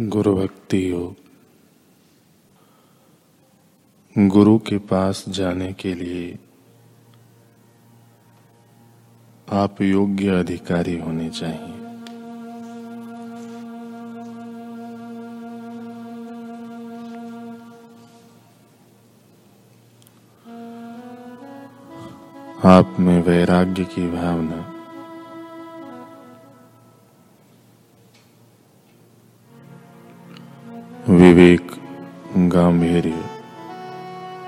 गुरु भक्ति योग। गुरु के पास जाने के लिए आप योग्य अधिकारी होने चाहिए। आप में वैराग्य की भावना विवेक गांधीर्य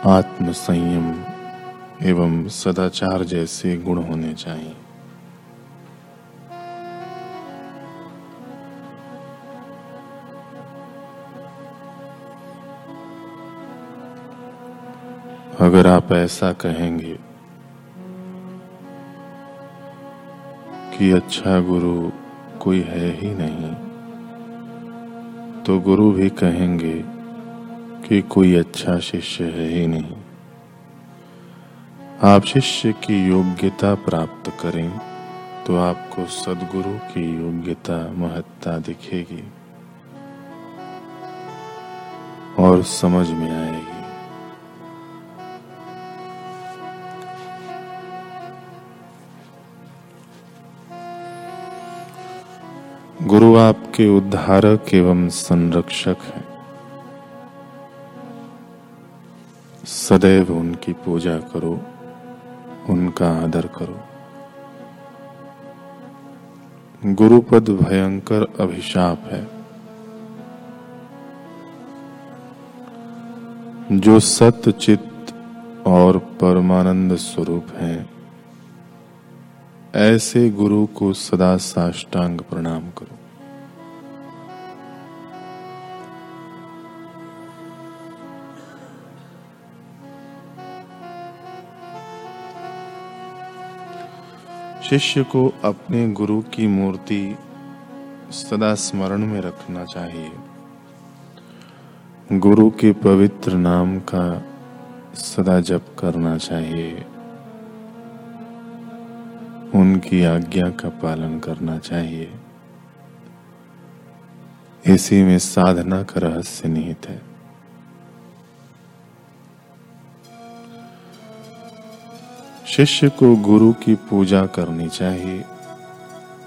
आत्म संयम एवं सदाचार जैसे गुण होने चाहिए। अगर आप ऐसा कहेंगे कि अच्छा गुरु कोई है ही नहीं तो गुरु भी कहेंगे कि कोई अच्छा शिष्य है ही नहीं। आप शिष्य की योग्यता प्राप्त करें तो आपको सदगुरु की योग्यता, महत्ता दिखेगी। और समझ में आएगी। गुरु आपके उद्धारक एवं संरक्षक हैं। सदैव उनकी पूजा करो, उनका आदर करो। गुरुपद भयंकर अभिशाप है। जो सत्य चित्त और परमानंद स्वरूप हैं ऐसे गुरु को सदा साष्टांग प्रणाम करो। शिष्य को अपने गुरु की मूर्ति सदा स्मरण में रखना चाहिए। गुरु के पवित्र नाम का सदा जप करना चाहिए। उनकी आज्ञा का पालन करना चाहिए। इसी में साधना का रहस्य निहित है। शिष्य को गुरु की पूजा करनी चाहिए,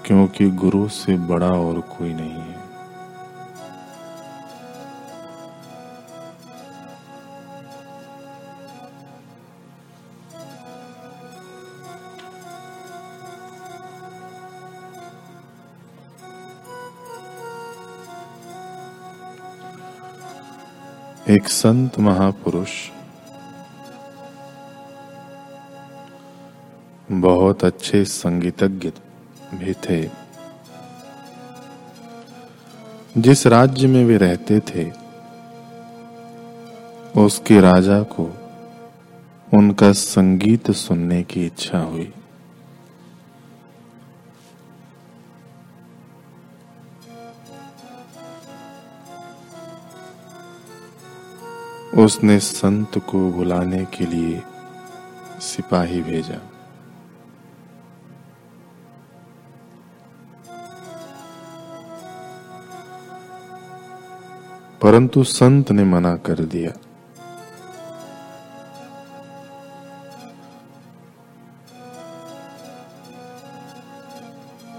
क्योंकि गुरु से बड़ा और कोई नहीं है। एक संत महापुरुष। बहुत अच्छे संगीतज्ञ भी थे। जिस राज्य में वे रहते थे, उसके राजा को उनका संगीत सुनने की इच्छा हुई। उसने संत को बुलाने के लिए सिपाही भेजा। परंतु संत ने मना कर दिया।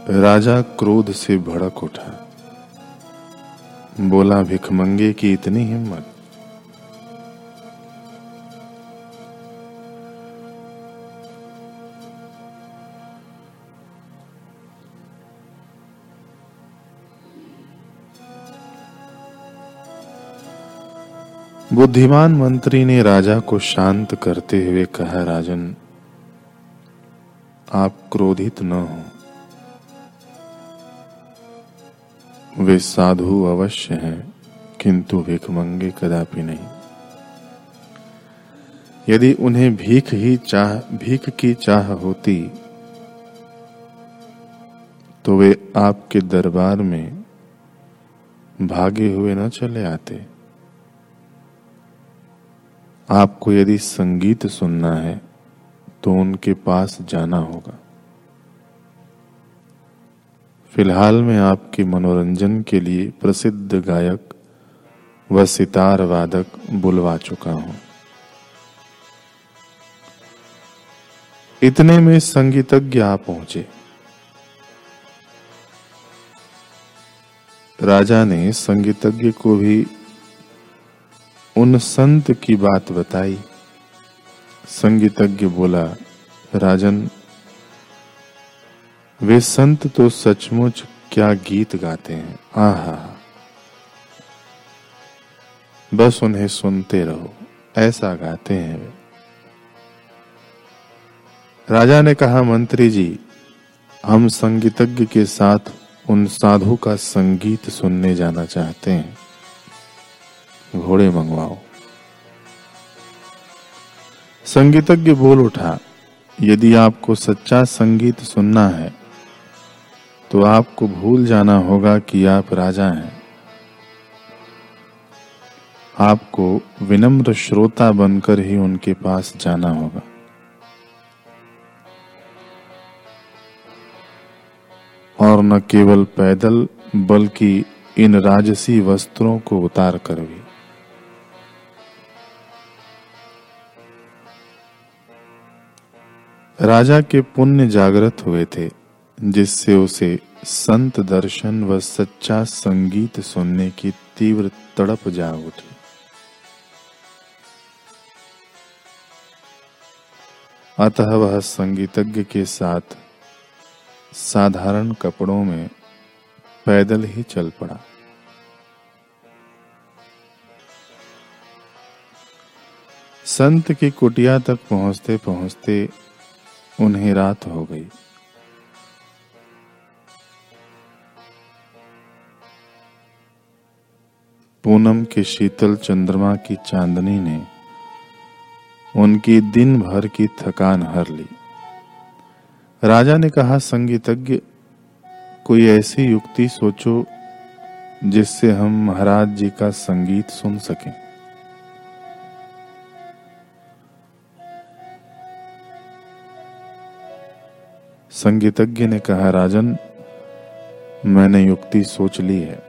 राजा क्रोध से भड़क उठा। बोला भिखमंगे की इतनी हिम्मत। बुद्धिमान मंत्री ने राजा को शांत करते हुए कहा, राजन, आप क्रोधित न हो। वे साधु अवश्य हैं, किंतु भिखमंगे कदापि नहीं। यदि उन्हें भीख ही चाह, भीख की चाह होती तो वे आपके दरबार में भागे हुए न चले आते। आपको यदि संगीत सुनना है तो उनके पास जाना होगा। फ़िलहाल मैं आपके मनोरंजन के लिए प्रसिद्ध गायक व सितार वादक बुलवा चुका हूँ। इतने में संगीतज्ञ आ पहुँचे। राजा ने संगीतज्ञ को भी उन संत की बात बताई। संगीतज्ञ बोला, राजन, वे संत तो सचमुच क्या गीत गाते हैं? आहा। बस उन्हें सुनते रहो, ऐसा गाते हैं राजा ने कहा, मंत्री जी, हम संगीतज्ञ के साथ उन साधु का संगीत सुनने जाना चाहते हैं। घोड़े मंगवाओ। संगीतज्ञ बोल उठा, यदि आपको सच्चा संगीत सुनना है तो आपको भूल जाना होगा कि आप राजा हैं। आपको विनम्र श्रोता बनकर ही उनके पास जाना होगा। और न केवल पैदल, बल्कि इन राजसी वस्त्रों को उतार कर भी। राजा के पुण्य जागृत हुए थे, जिससे उसे संत दर्शन व सच्चा संगीत सुनने की तीव्र तड़प जाग उठी अतः वह संगीतज्ञ के साथ साधारण कपड़ों में पैदल ही चल पड़ा। संत की कुटिया तक पहुँचते पहुँचते उन्हें रात हो गई। पूनम के शीतल चंद्रमा की चांदनी ने उनकी दिन भर की थकान हर ली। राजा ने कहा, संगीतज्ञ, कोई ऐसी युक्ति सोचो जिससे हम महाराज जी का संगीत सुन सकें। संगीतज्ञ ने कहा, राजन, मैंने युक्ति सोच ली है।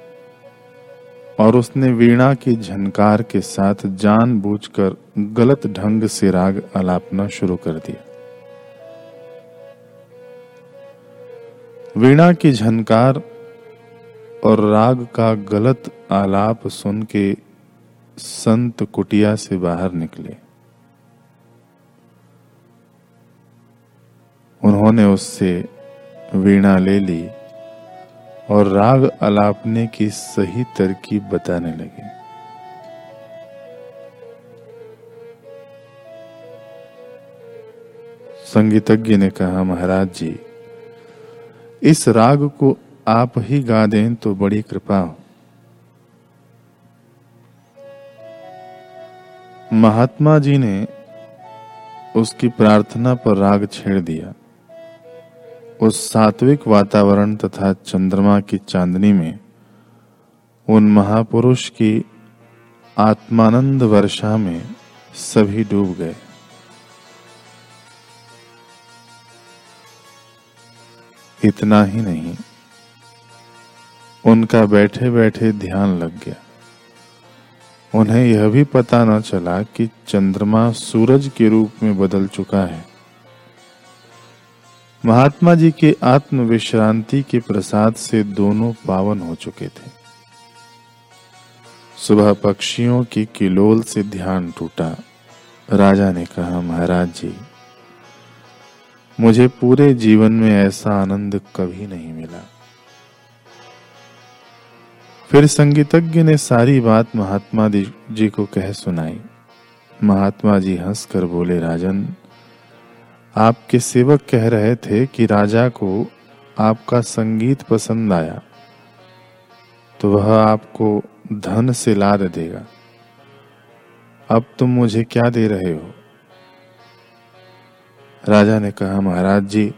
और उसने वीणा की झनकार के साथ जानबूझकर गलत ढंग से राग अलापना शुरू कर दिया। वीणा की झनकार और राग का गलत आलाप सुन के संत कुटिया से बाहर निकले। उन्होंने उससे वीणा ले ली और राग अलापने की सही तरकीब बताने लगे। संगीतज्ञ ने कहा, महाराज जी, इस राग को आप ही गा दें तो बड़ी कृपा हो। महात्मा जी ने उसकी प्रार्थना पर राग छेड़ दिया। उस सात्विक वातावरण तथा चंद्रमा की चांदनी में उन महापुरुष की आत्मानंद वर्षा में सभी डूब गए। इतना ही नहीं, उनका बैठे बैठे ध्यान लग गया। उन्हें यह भी पता न चला कि चंद्रमा सूरज के रूप में बदल चुका है। महात्मा जी के आत्म विश्रांति के प्रसाद से दोनों पावन हो चुके थे। सुबह पक्षियों की किलोल से ध्यान टूटा। राजा ने कहा, महाराज जी, मुझे पूरे जीवन में ऐसा आनंद कभी नहीं मिला। फिर संगीतज्ञ ने सारी बात महात्मा जी को कह सुनाई। महात्मा जी हंसकर बोले, राजन आपके सेवक कह रहे थे कि राजा को आपका संगीत पसंद आया तो वह आपको धन से लाद देगा। अब तुम मुझे क्या दे रहे हो? राजा ने कहा, महाराज जी,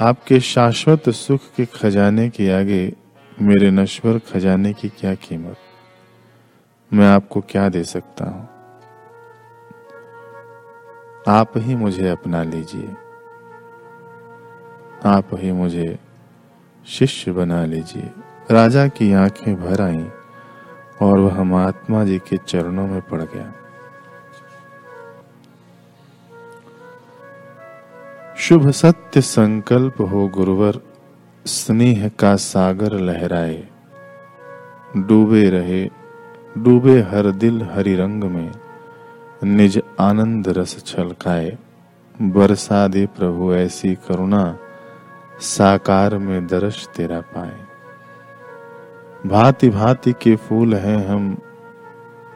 आपके शाश्वत सुख के खजाने के आगे मेरे नश्वर खजाने की क्या कीमत? मैं आपको क्या दे सकता हूँ? आप ही मुझे अपना लीजिए। आप ही मुझे शिष्य बना लीजिए। राजा की आँखें भर आईं और वह महात्मा जी के चरणों में पड़ गया। शुभ सत्य संकल्प हो गुरुवर, स्नेह का सागर लहराए। डूबे रहे, डूबे हर दिल हरि रंग में। निज आनंद रस छलकाए। बरसा दे प्रभु, ऐसी करुणा साकार में दर्श तेरा पाए। भांति भांति के फूल हैं हम,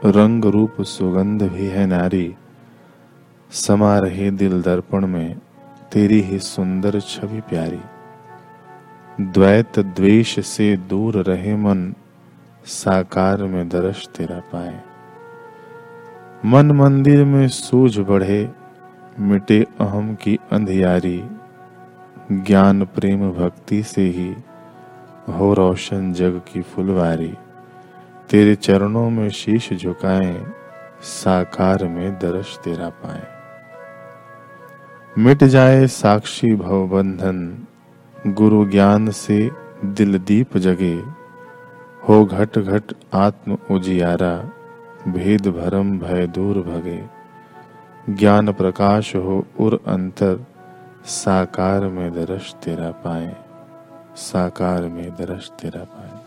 रंग रूप सुगंध भी है नारी। समा रहे दिल दर्पण में, तेरी ही सुंदर छवि प्यारी। द्वैत द्वेष से दूर रहे मन, साकार में दर्श तेरा पाए। मन मंदिर में सूझ बढ़े, मिटे अहम की अंधियारी। ज्ञान प्रेम भक्ति से ही हो रोशन जग की फुलवारी। तेरे चरणों में शीश झुकाएँ, साकार में दर्श तेरा पाए। मिट जाए साक्षी भव बंधन गुरु ज्ञान से दिल दीप जगे। हो घट घट आत्म उजियारा भेद भरम भय दूर भगे। ज्ञान प्रकाश हो उर अंतर, साकार में दरश तेरा पाए। साकार में दरश तेरा पाए।